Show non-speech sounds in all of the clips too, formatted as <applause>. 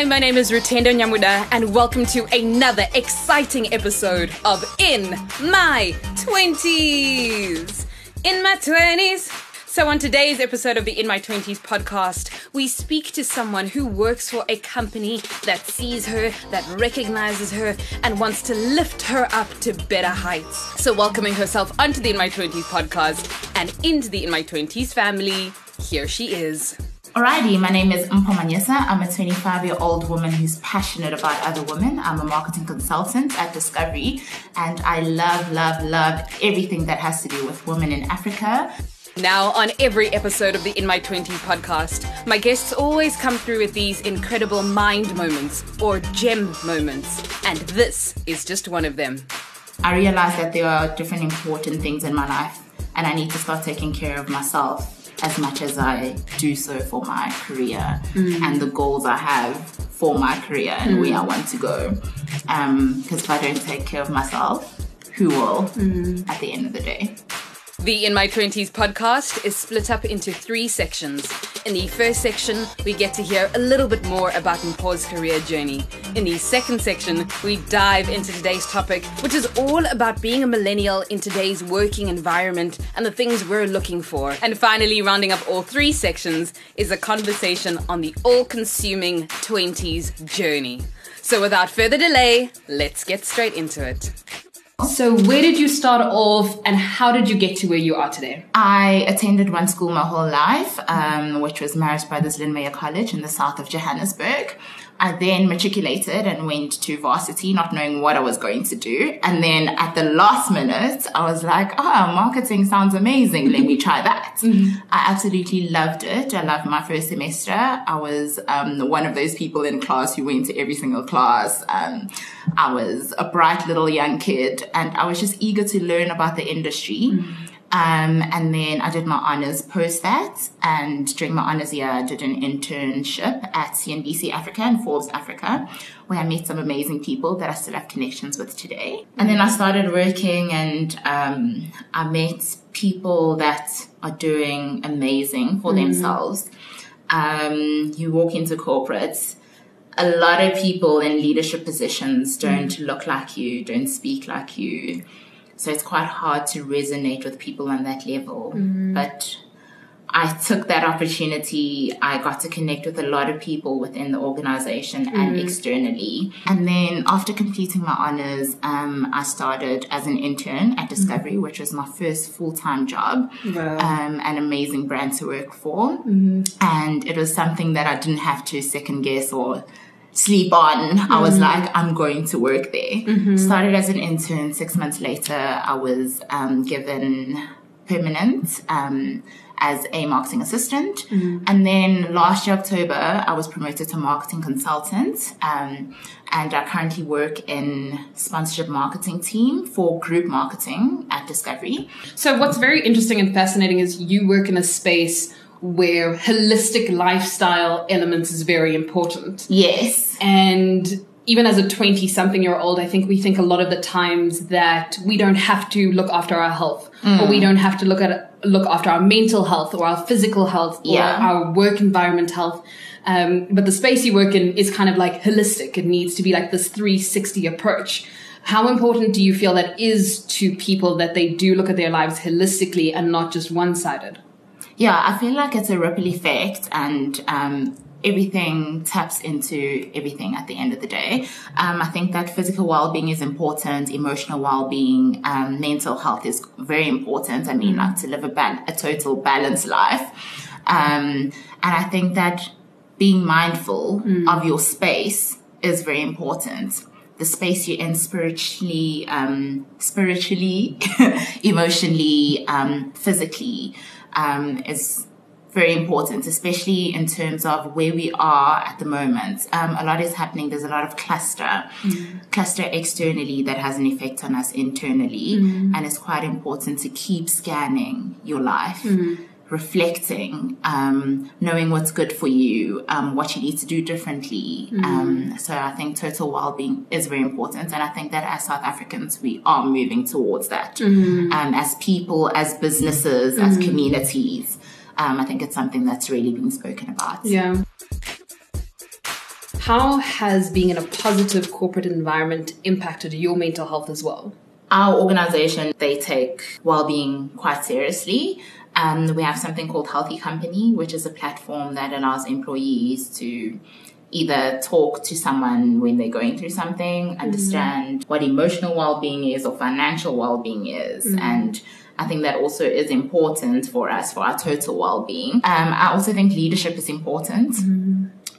Hi, my name is Rutendo Nyamuda, and welcome to another exciting episode of In My 20s. In My 20s. So, on today's episode of the In My 20s podcast, we speak to someone who works for a company that sees her, that recognizes her, and wants to lift her up to better heights. So, welcoming herself onto the In My 20s podcast and into the In My 20s family, here she is. Alrighty, my name is Mpho Manyisa. I'm a 25 year old woman who's passionate about other women. I'm a marketing consultant at Discovery, and I love, love, love everything that has to do with women in Africa. Now, on every episode of the In My 20s podcast, my guests always come through with these incredible mind moments or gem moments, and this is just one of them. I realized that there are different important things in my life, and I need to start taking care of myself as much as I do so for my career mm. and the goals I have for my career and mm. where I want to go. Because um, if I don't take care of myself, who will mm. at the end of the day? The In My 20s podcast is split up into three sections. In the first section, we get to hear a little bit more about Mpho's career journey. In the second section, we dive into today's topic, which is all about being a millennial in today's working environment and the things we're looking for. And finally, rounding up all three sections is a conversation on the all consuming 20s journey. So without further delay, let's get straight into it. So, where did you start off and how did you get to where you are today? I attended one school my whole life, um, which was Marist Brothers Linmeyer College in the south of Johannesburg. I then matriculated and went to varsity, not knowing what I was going to do. And then at the last minute, I was like, oh, marketing sounds amazing. Let me try that. <laughs> Mm-hmm. I absolutely loved it. I loved my first semester. I was um, one of those people in class who went to every single class. Um, I was a bright little young kid and I was just eager to learn about the industry. Mm-hmm. Um, and then I did my honors post that. And during my honors year, I did an internship at CNBC Africa and Forbes Africa, where I met some amazing people that I still have connections with today. And then I started working and um, I met people that are doing amazing for mm. themselves. Um, you walk into corporates, a lot of people in leadership positions don't mm. look like you, don't speak like you so it's quite hard to resonate with people on that level. Mm-hmm. But I took that opportunity. I got to connect with a lot of people within the organization mm-hmm. and externally. And then after completing my honors, um, I started as an intern at Discovery, mm-hmm. which was my first full time job. Wow. Um, an amazing brand to work for. Mm-hmm. And it was something that I didn't have to second guess or sleep on. Mm-hmm. I was mm-hmm. like, I'm going to work there. Mm-hmm. Started as an intern. Six months later, I was um, given permanent um, as a marketing assistant. Mm-hmm. And then last year, October, I was promoted to marketing consultant. Um, and I currently work in sponsorship marketing team for group marketing at Discovery. So what's very interesting and fascinating is you work in a space where holistic lifestyle elements is very important. Yes. And even as a 20 something year old, I think we think a lot of the times that we don't have to look after our health mm. or we don't have to look at look after our mental health or our physical health or yeah. our work environment health. Um, but the space you work in is kind of like holistic. It needs to be like this 360 approach. How important do you feel that is to people that they do look at their lives holistically and not just one sided? Yeah, I feel like it's a ripple effect and um, everything taps into everything at the end of the day. Um, I think that physical well-being is important, emotional well-being, um, mental health is very important. I mean, like to live a, ba- a total balanced life. Um, and I think that being mindful mm. of your space is very important. The space you're in spiritually, um, spiritually, <laughs> emotionally, um, physically um, is very important, especially in terms of where we are at the moment. Um, a lot is happening. There's a lot of cluster, mm-hmm. cluster externally that has an effect on us internally. Mm-hmm. And it's quite important to keep scanning your life. Mm-hmm. Reflecting, um, knowing what's good for you, um, what you need to do differently. Mm-hmm. Um, so I think total well-being is very important, and I think that as South Africans, we are moving towards that. Um, as people, as businesses, as mm-hmm. communities, um, I think it's something that's really being spoken about. Yeah. How has being in a positive corporate environment impacted your mental health as well? Our organization, they take well-being quite seriously. Um, we have something called Healthy Company, which is a platform that allows employees to either talk to someone when they're going through something, mm-hmm. understand what emotional well-being is or financial well-being is, mm-hmm. and I think that also is important for us for our total well-being. Um, I also think leadership is important. Mm-hmm.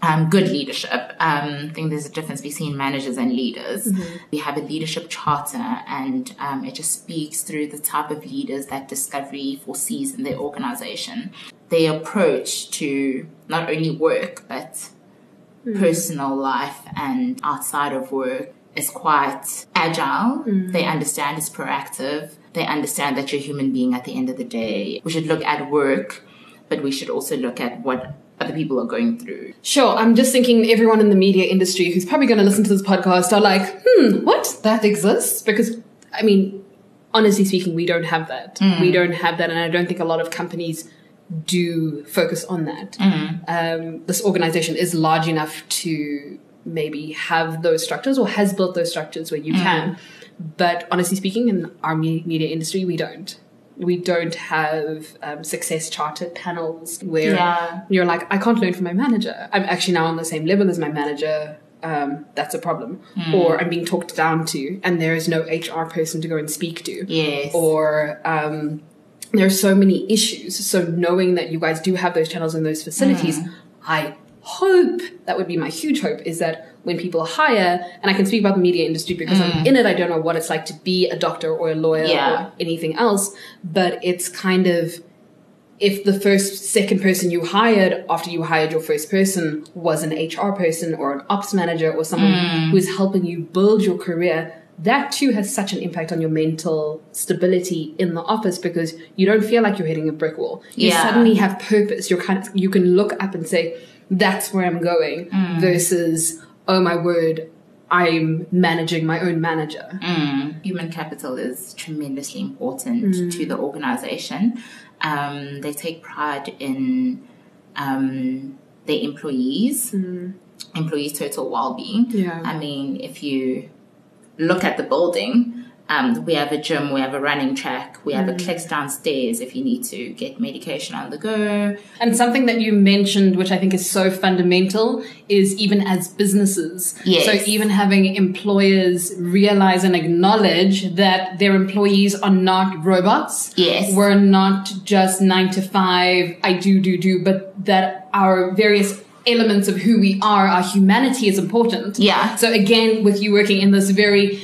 Um, good leadership. Um, I think there's a difference between managers and leaders. Mm-hmm. We have a leadership charter, and um, it just speaks through the type of leaders that Discovery foresees in their organization. Their approach to not only work, but mm. personal life and outside of work is quite agile. Mm. They understand it's proactive. They understand that you're a human being at the end of the day. We should look at work, but we should also look at what other people are going through. Sure. I'm just thinking everyone in the media industry who's probably going to listen to this podcast are like, hmm, what? That exists? Because, I mean, honestly speaking, we don't have that. Mm. We don't have that. And I don't think a lot of companies do focus on that. Mm. Um, this organization is large enough to maybe have those structures or has built those structures where you mm. can. But honestly speaking, in our media industry, we don't. We don't have um, success chartered panels where yeah. you're like, I can't learn from my manager. I'm actually now on the same level as my manager. Um, that's a problem. Mm. Or I'm being talked down to, and there is no HR person to go and speak to. Yes. Or um, there are so many issues. So knowing that you guys do have those channels and those facilities, mm. I hope that would be my huge hope is that when people hire, and I can speak about the media industry because mm. I'm in it, I don't know what it's like to be a doctor or a lawyer yeah. or anything else, but it's kind of if the first, second person you hired after you hired your first person was an HR person or an ops manager or someone mm. who's helping you build your career, that too has such an impact on your mental stability in the office because you don't feel like you're hitting a brick wall. You yeah. suddenly have purpose. You're kind of, you can look up and say, that's where I'm going mm. versus, oh my word, I'm managing my own manager. Mm. Human capital is tremendously important mm. to the organization. Um, they take pride in um, their employees, mm. employees' total well being. Yeah. I mean, if you look at the building, um, we have a gym, we have a running track, we have mm. a Clicks downstairs if you need to get medication on the go. And something that you mentioned, which I think is so fundamental, is even as businesses. Yes. So even having employers realize and acknowledge that their employees are not robots. Yes. We're not just nine to five, I do, do, do, but that our various elements of who we are, our humanity is important. Yeah. So again, with you working in this very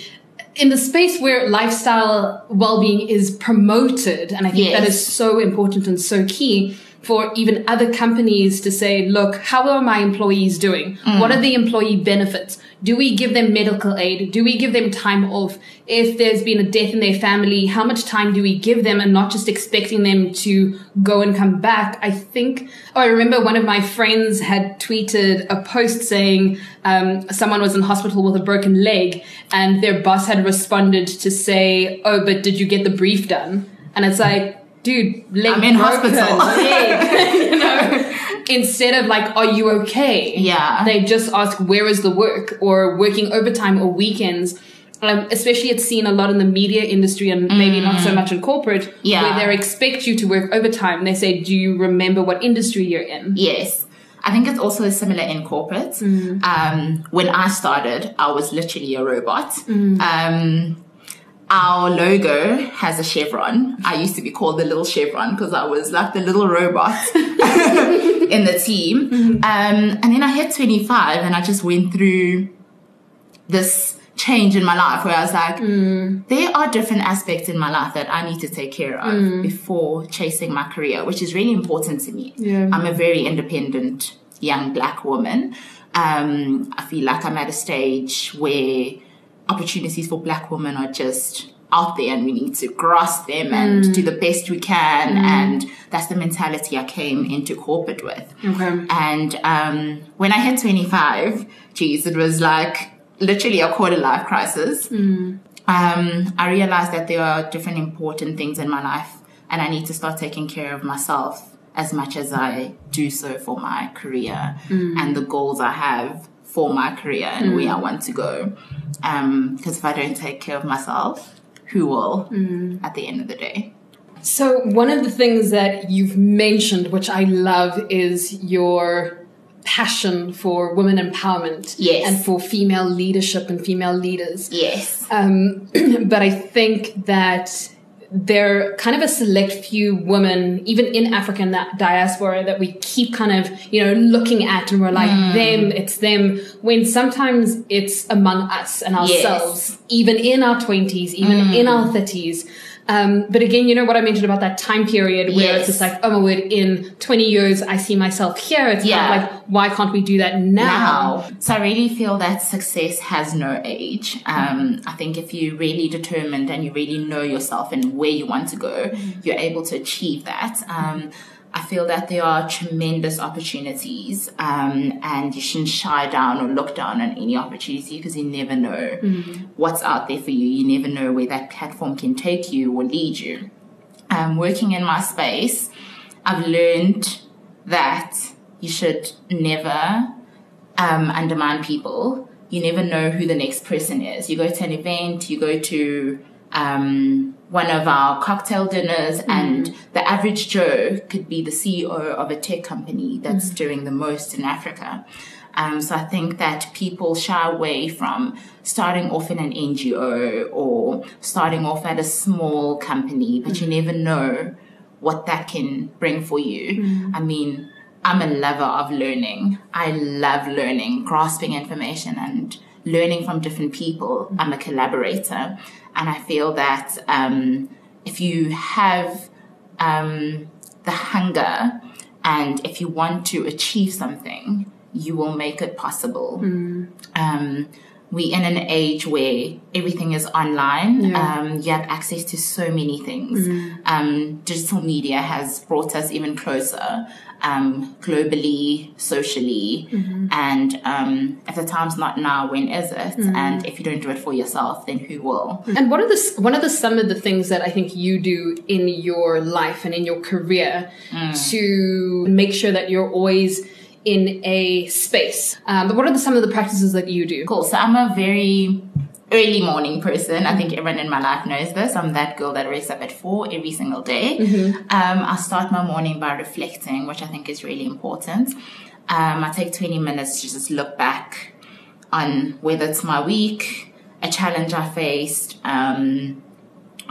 in the space where lifestyle well-being is promoted, and I think yes. that is so important and so key for even other companies to say, look, how are my employees doing? Mm. What are the employee benefits? Do we give them medical aid? Do we give them time off? If there's been a death in their family, how much time do we give them and not just expecting them to go and come back? I think, oh, I remember one of my friends had tweeted a post saying um, someone was in hospital with a broken leg and their boss had responded to say, oh, but did you get the brief done? And it's like, dude, leg I'm in broken, hospital. <laughs> Leg, you <laughs> know? instead of like, are you okay? Yeah. They just ask, where is the work or working overtime or weekends. Um, especially it's seen a lot in the media industry and mm. maybe not so mm. much in corporate yeah. where they expect you to work overtime. They say, do you remember what industry you're in? Yes. I think it's also similar in corporate. Mm. Um, when I started, I was literally a robot. Mm. Um, our logo has a chevron. I used to be called the little chevron because I was like the little robot <laughs> in the team. Mm-hmm. Um, and then I hit 25 and I just went through this change in my life where I was like, mm. there are different aspects in my life that I need to take care of mm. before chasing my career, which is really important to me. Yeah. I'm a very independent young black woman. Um, I feel like I'm at a stage where opportunities for black women are just out there and we need to grasp them and mm. do the best we can mm. and that's the mentality I came into corporate with. Okay. And um, when I hit 25, geez, it was like literally a quarter life crisis. Mm. Um, I realized that there are different important things in my life and I need to start taking care of myself as much as I do so for my career mm. and the goals I have for my career and where I want to go. Because if I don't take care of myself, who will at the end of the day? So, one of the things that you've mentioned, which I love, is your passion for women empowerment Yes. and for female leadership and female leaders. Yes. Um, <clears throat> but I think that there are kind of a select few women, even in African di- diaspora, that we keep kind of, you know, looking at and we're like, hmm. them, it's them, when sometimes it's among us and ourselves, even in our 20s, even hmm. in our 30s. Um, but again, you know what I mentioned about that time period where Yes. it's just like, oh my word, in 20 years, I see myself here. It's Yeah. kind of like, why can't we do that now? now. So I really feel that success has no age. Um, I think if you're really determined and you really know yourself and where you want to go, you're able to achieve that. Um, I feel that there are tremendous opportunities, um, and you shouldn't shy down or look down on any opportunity because you never know what's out there for you. You never know where that platform can take you or lead you. Um, working in my space, I've learned that you should never um, undermine people. You never know who the next person is. You go to an event, you go to um, one of our cocktail dinners, mm-hmm. and the average Joe could be the CEO of a tech company that's mm-hmm. doing the most in Africa. Um, so I think that people shy away from starting off in an NGO or starting off at a small company, but you mm-hmm. never know what that can bring for you. I mean, I'm a lover of learning. I love learning, grasping information and learning from different people. I'm a collaborator. And I feel that um, if you have um, the hunger and if you want to achieve something, you will make it possible. Um, we're in an age where everything is online. Yeah. Um, you have access to so many things. Um, digital media has brought us even closer, um, globally, socially, and um, if the time's not now, when is it? And if you don't do it for yourself, then who will? And what are the one of the some of the things that I think you do in your life and in your career to make sure that you're always in a space? Um, but what are the, some of the practices that you do? Cool. So I'm a very early morning person. I think everyone in my life knows this. I'm that girl that wakes up at four every single day. Um, I start my morning by reflecting, which I think is really important. Um, I take 20 minutes to just look back on whether it's my week, a challenge I faced, um,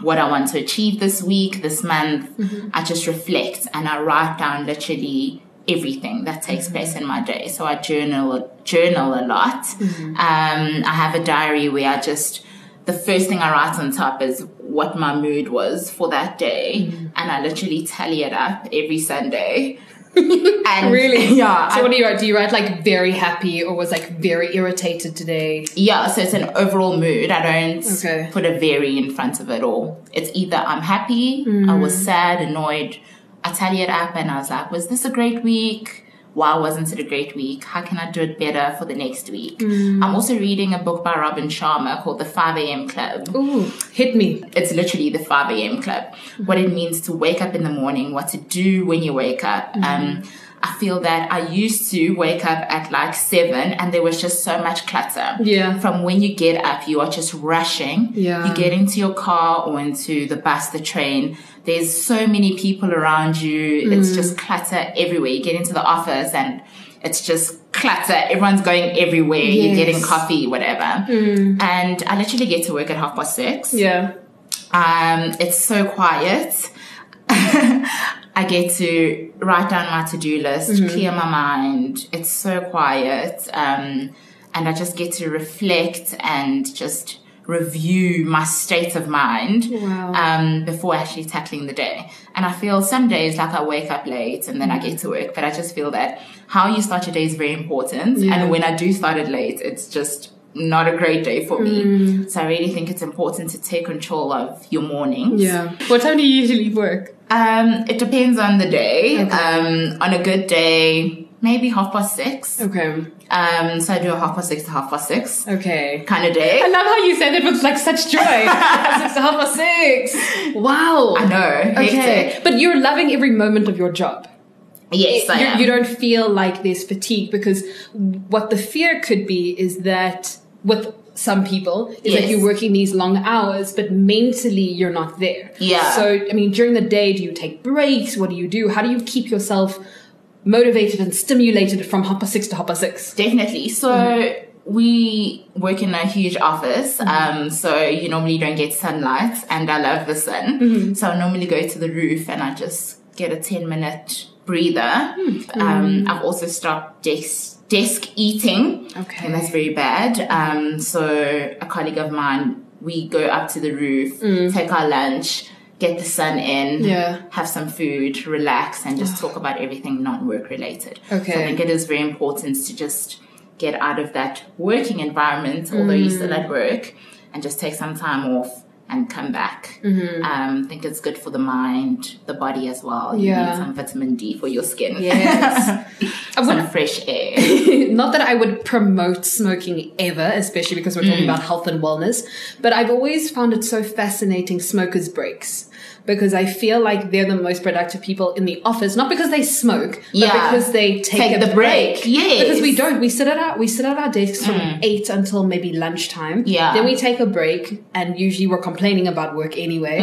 what I want to achieve this week, this month. I just reflect and I write down literally everything that takes place mm-hmm. in my day. So I journal journal a lot. Mm-hmm. Um, I have a diary where I just the first thing I write on top is what my mood was for that day, mm-hmm. and I literally tally it up every Sunday. <laughs> and Really? <laughs> yeah. So I- what do you write? Do you write like very happy or was like very irritated today? Yeah, so it's an overall mood. I don't Okay. put a very in front of it all. It's either I'm happy, I was sad, annoyed. I tally it up and I was like, was this a great week? Why wasn't it a great week? How can I do it better for the next week? I'm also reading a book by Robin Sharma called The 5 a.m. Club. Ooh, hit me. It's literally the 5 a.m. club. What it means to wake up in the morning, what to do when you wake up. Um, I feel that I used to wake up at like seven and there was just so much clutter. Yeah. From when you get up, you are just rushing. Yeah. You get into your car or into the bus, the train. There's so many people around you. It's just clutter everywhere. You get into the office and it's just clutter. Everyone's going everywhere. You're getting coffee, whatever. And I literally get to work at half past six. Yeah. Um, it's so quiet. <laughs> I get to write down my to-do list, clear my mind. It's so quiet. Um, and I just get to reflect and just review my state of mind Wow. um, before actually tackling the day. And I feel some days like I wake up late and then I get to work, but I just feel that how you start your day is very important. Yeah. And when I do start it late, it's just not a great day for me. So I really think it's important to take control of your mornings. Yeah. What time do you usually work? Um, it depends on the day. Okay. Um, on a good day, maybe half past six. Okay. Um, so I do a half past six to half past six Okay. kind of day. I love how you said it with like such joy. six to half past six. Wow. I know. Okay. hectic. But you're loving every moment of your job. Yes, I you, am. you don't feel like there's fatigue because what the fear could be is that with some people is that Yes. you're working these long hours, but mentally you're not there. Yeah. So, I mean, during the day, do you take breaks? What do you do? How do you keep yourself motivated and stimulated from hopper six to hopper six? Definitely. So mm-hmm. we work in a huge office, mm-hmm. um, so you normally don't get sunlight, and I love the sun. Mm-hmm. So I normally go to the roof and I just get a 10 minute breather. Um, I've also stopped desk, desk eating. Okay. And that's very bad. Um, so a colleague of mine, we go up to the roof, take our lunch, get the sun in, Yeah. have some food, relax, and just talk about everything non-work related. Okay. So I think it is very important to just get out of that working environment, although you're still Mm. at work, and just take some time off and come back. Mm-hmm. Um, I think it's good for the mind, the body as well. You Yeah. need some vitamin D for your skin. Yes. <laughs> I would some fresh air. <laughs> not that I would promote smoking ever, especially because we're talking about health and wellness, but I've always found it so fascinating smokers' breaks. Because I feel like they're the most productive people in the office, not because they smoke, but because they take, Take a the break. Yes. Because we don't. We sit at our we sit at our desks from eight until maybe lunchtime. Yeah. Then we take a break, and usually we're complaining about work anyway.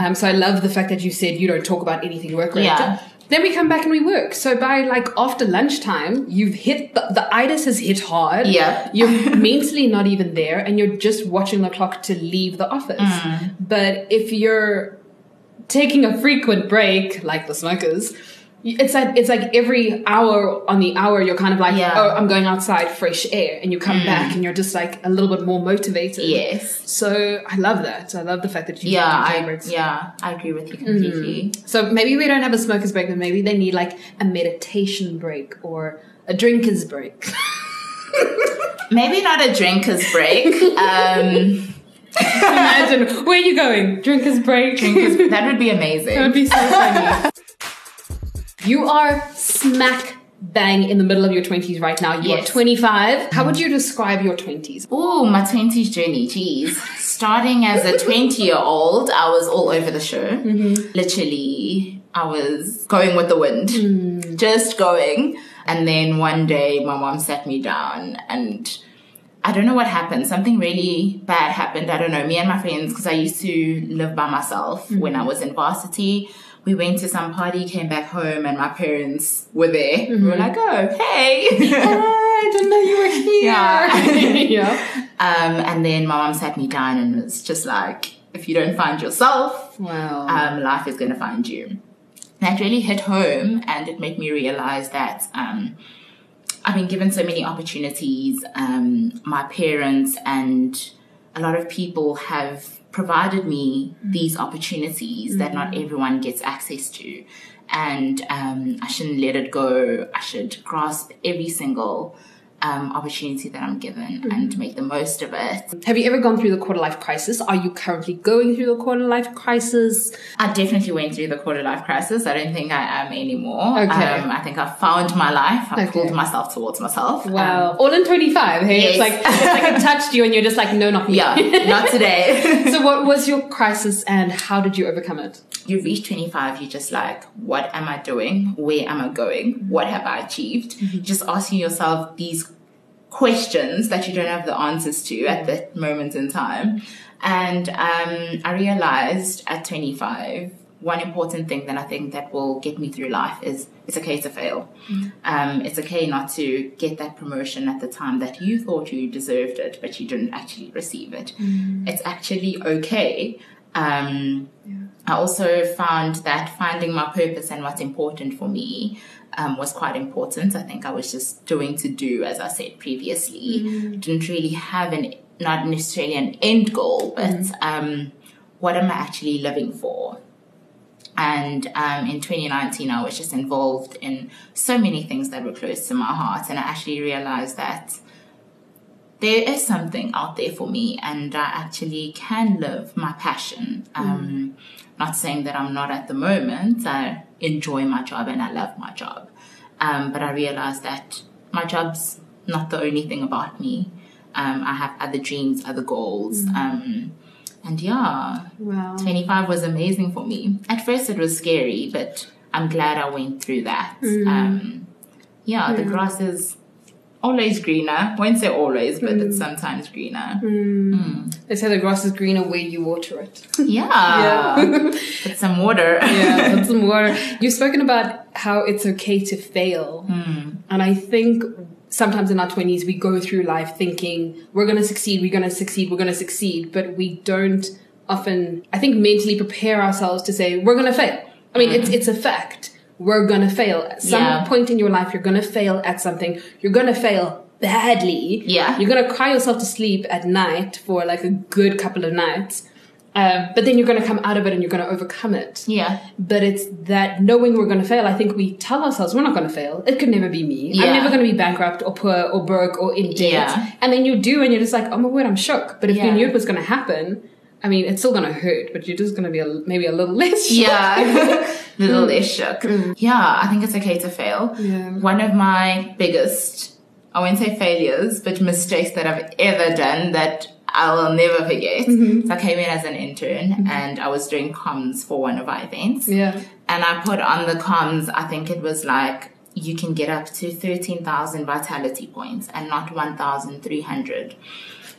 Um, so I love the fact that you said you don't talk about anything work related. Yeah. Then we come back and we work. So by like after lunchtime, you've hit the, the itis has hit hard. Yeah. You're <laughs> mentally not even there and you're just watching the clock to leave the office. Mm. But if you're taking a frequent break, like the smokers, it's like it's like every hour on the hour you're kind of like, Yeah. oh, I'm going outside, fresh air, and you come back and you're just like a little bit more motivated. yes. So I love that. I love the fact that you Yeah, I, breaks. yeah, I agree with you completely. So maybe we don't have a smoker's break, but maybe they need like a meditation break or a drinker's break. <laughs> Maybe not a drinker's break. <laughs> Um, Imagine where are you going? Drinker's break. drinkers, that would be amazing. That would be so funny. you are smack bang in the middle of your twenties right now. You Yes. are twenty five. How would you describe your twenties? Oh, my 20s journey, geez. Starting as a 20 year old, I was all over the show. Mm-hmm. Literally, I was going with the wind, mm. just going. And then one day, my mom sat me down and I don't know what happened. Something really bad happened. I don't know. Me and my friends, because I used to live by myself when I was in varsity. We went to some party, came back home, and my parents were there. We were like, oh, hey. <laughs> I didn't know you were <laughs> here. Yeah. <laughs> yeah. Um, and then my mom sat me down and was just like, if you don't find yourself, Wow. um, life is going to find you. That really hit home and it made me realize that um, I've been given so many opportunities. Um, my parents and a lot of people have provided me these opportunities that not everyone gets access to. And um, I shouldn't let it go. I should grasp every single um, opportunity that I'm given and make the most of it. Have you ever gone through the quarter life crisis? Are you currently going through the quarter life crisis? I definitely went through the quarter life crisis. I don't think I am anymore. Okay. Um, I think I found my life. I Okay. pulled myself towards myself. Wow. Um, All in 25, hey? It's like, it's like it <laughs> touched you and you're just like, no, not me. yeah, not today. <laughs> so what was your crisis and how did you overcome it? you reach 25, you're just like, what am I doing? Where am I going? What have I achieved? Just asking yourself these questions that you don't have the answers to at that moment in time. And um, I realized at 25, one important thing that I think that will get me through life is it's okay to fail. Um, it's okay not to get that promotion at the time that you thought you deserved it, but you didn't actually receive it. It's actually okay. Um, I also found that finding my purpose and what's important for me um, was quite important. I think I was just doing to do, as I said previously. Didn't really have an, not necessarily an end goal, but um, what am I actually living for? And um, in 2019, I was just involved in so many things that were close to my heart. And I actually realized that there is something out there for me and I actually can live my passion. Um, Not saying that I'm not at the moment. I enjoy my job and I love my job. Um, but I realized that my job's not the only thing about me. Um, I have other dreams, other goals. Um, and yeah, Wow. 25 was amazing for me. At first, it was scary, but I'm glad I went through that. Um, yeah, the grass is always greener. Won't say always, but it's hmm. sometimes greener. Hmm. Hmm. They say the grass is greener where you water it. Yeah. <laughs> <laughs> Put some water. <laughs> yeah, put some water. You've spoken about how it's okay to fail. And I think sometimes in our 20s, we go through life thinking we're going to succeed, we're going to succeed, we're going to succeed, but we don't often, I think, mentally prepare ourselves to say we're going to fail. I mean, it's, it's a fact. We're to fail. At some Yeah. point in your life, you're to fail at something. You're to fail badly. Yeah. You're to cry yourself to sleep at night for like a good couple of nights. Um, but then you're going to come out of it and you're going to overcome it. Yeah. But it's that knowing we're going to fail. I think we tell ourselves we're not going to fail. It could never be me. Yeah. I'm never going to be bankrupt or poor or broke or in debt. Yeah. And then you do, and you're just like, oh my word, I'm shook. But if you knew it was going to happen, I mean, it's still going to hurt, but you're just going to be a, maybe a little <laughs> less. shook. Yeah. <laughs> <laughs> Little mm. less shook. Yeah, I think it's okay to fail. Yeah. One of my biggest, I won't say failures, but mistakes that I've ever done that I will never forget. Mm-hmm. So I came in as an intern mm-hmm. and I was doing comms for one of our events. Yeah. And I put on the comms, I think it was like, you can get up to 13,000 vitality points and not 1,300.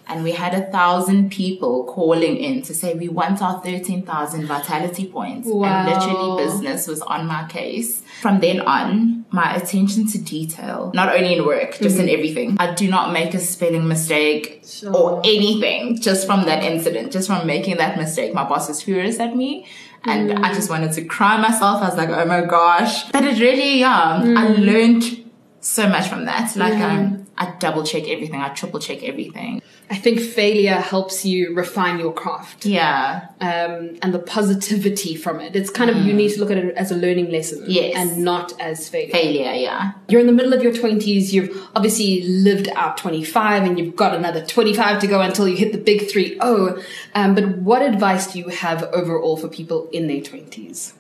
And we had a thousand people calling in to say, we want our 13,000 vitality points. Wow. And literally business was on my case. From then on, my attention to detail, not only in work, just in mm-hmm. everything. I do not make a spelling mistake Sure. or anything just from that incident, just from making that mistake. My boss is furious at me. And mm. I just wanted to cry myself. I was like, oh my gosh. But it really, yeah, I mm. learned so much from that. Like, um, I double check everything. I triple check everything. I think failure helps you refine your craft. Yeah. Um, and the positivity from it. It's kind of, you need to look at it as a learning lesson. Yes. And not as failure. Failure. Yeah. You're in the middle of your 20s, you've obviously lived out 25 and you've got another 25 to go until you hit the big 3 0. Um, but what advice do you have overall for people in their 20s?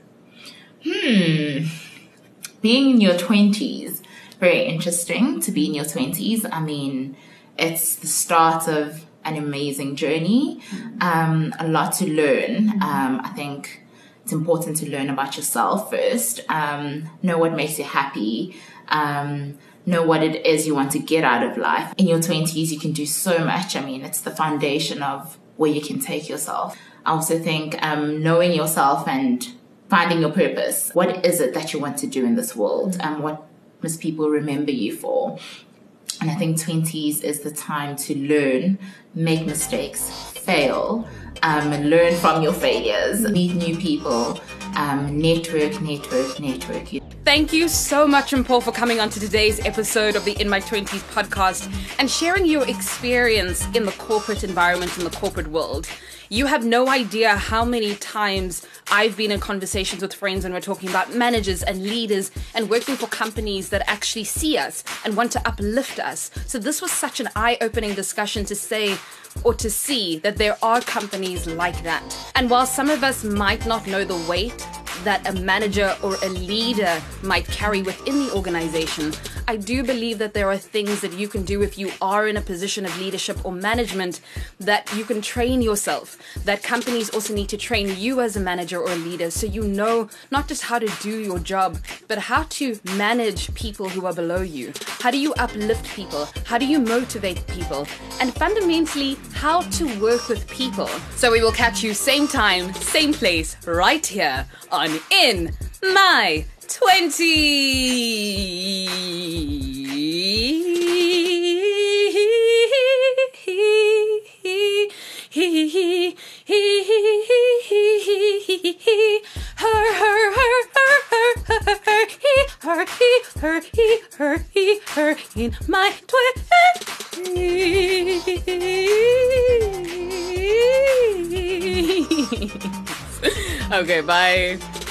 Hmm. being in your 20s very interesting to be in your 20s i mean it's the start of an amazing journey um, a lot to learn um, i think it's important to learn about yourself first um, know what makes you happy um, know what it is you want to get out of life in your 20s you can do so much i mean it's the foundation of where you can take yourself i also think um, knowing yourself and finding your purpose. What is it that you want to do in this world? And what must people remember you for? And I think 20s is the time to learn, make mistakes, fail, um, and learn from your failures, meet new people, um, network, network, network. Thank you so much, Mpho, for coming on to today's episode of the In My 20s podcast and sharing your experience in the corporate environment, in the corporate world. You have no idea how many times I've been in conversations with friends when we're talking about managers and leaders and working for companies that actually see us and want to uplift us. So, this was such an eye opening discussion to say, or to see that there are companies like that. And while some of us might not know the weight that a manager or a leader might carry within the organization, I do believe that there are things that you can do if you are in a position of leadership or management that you can train yourself. That companies also need to train you as a manager or a leader so you know not just how to do your job, but how to manage people who are below you. How do you uplift people? How do you motivate people? And fundamentally, how to work with people. So we will catch you same time, same place, right here In My 20s. Her, her, her, her, her, her, her, he, her, he, her, he, her, he, her, in my. <laughs> okay, bye.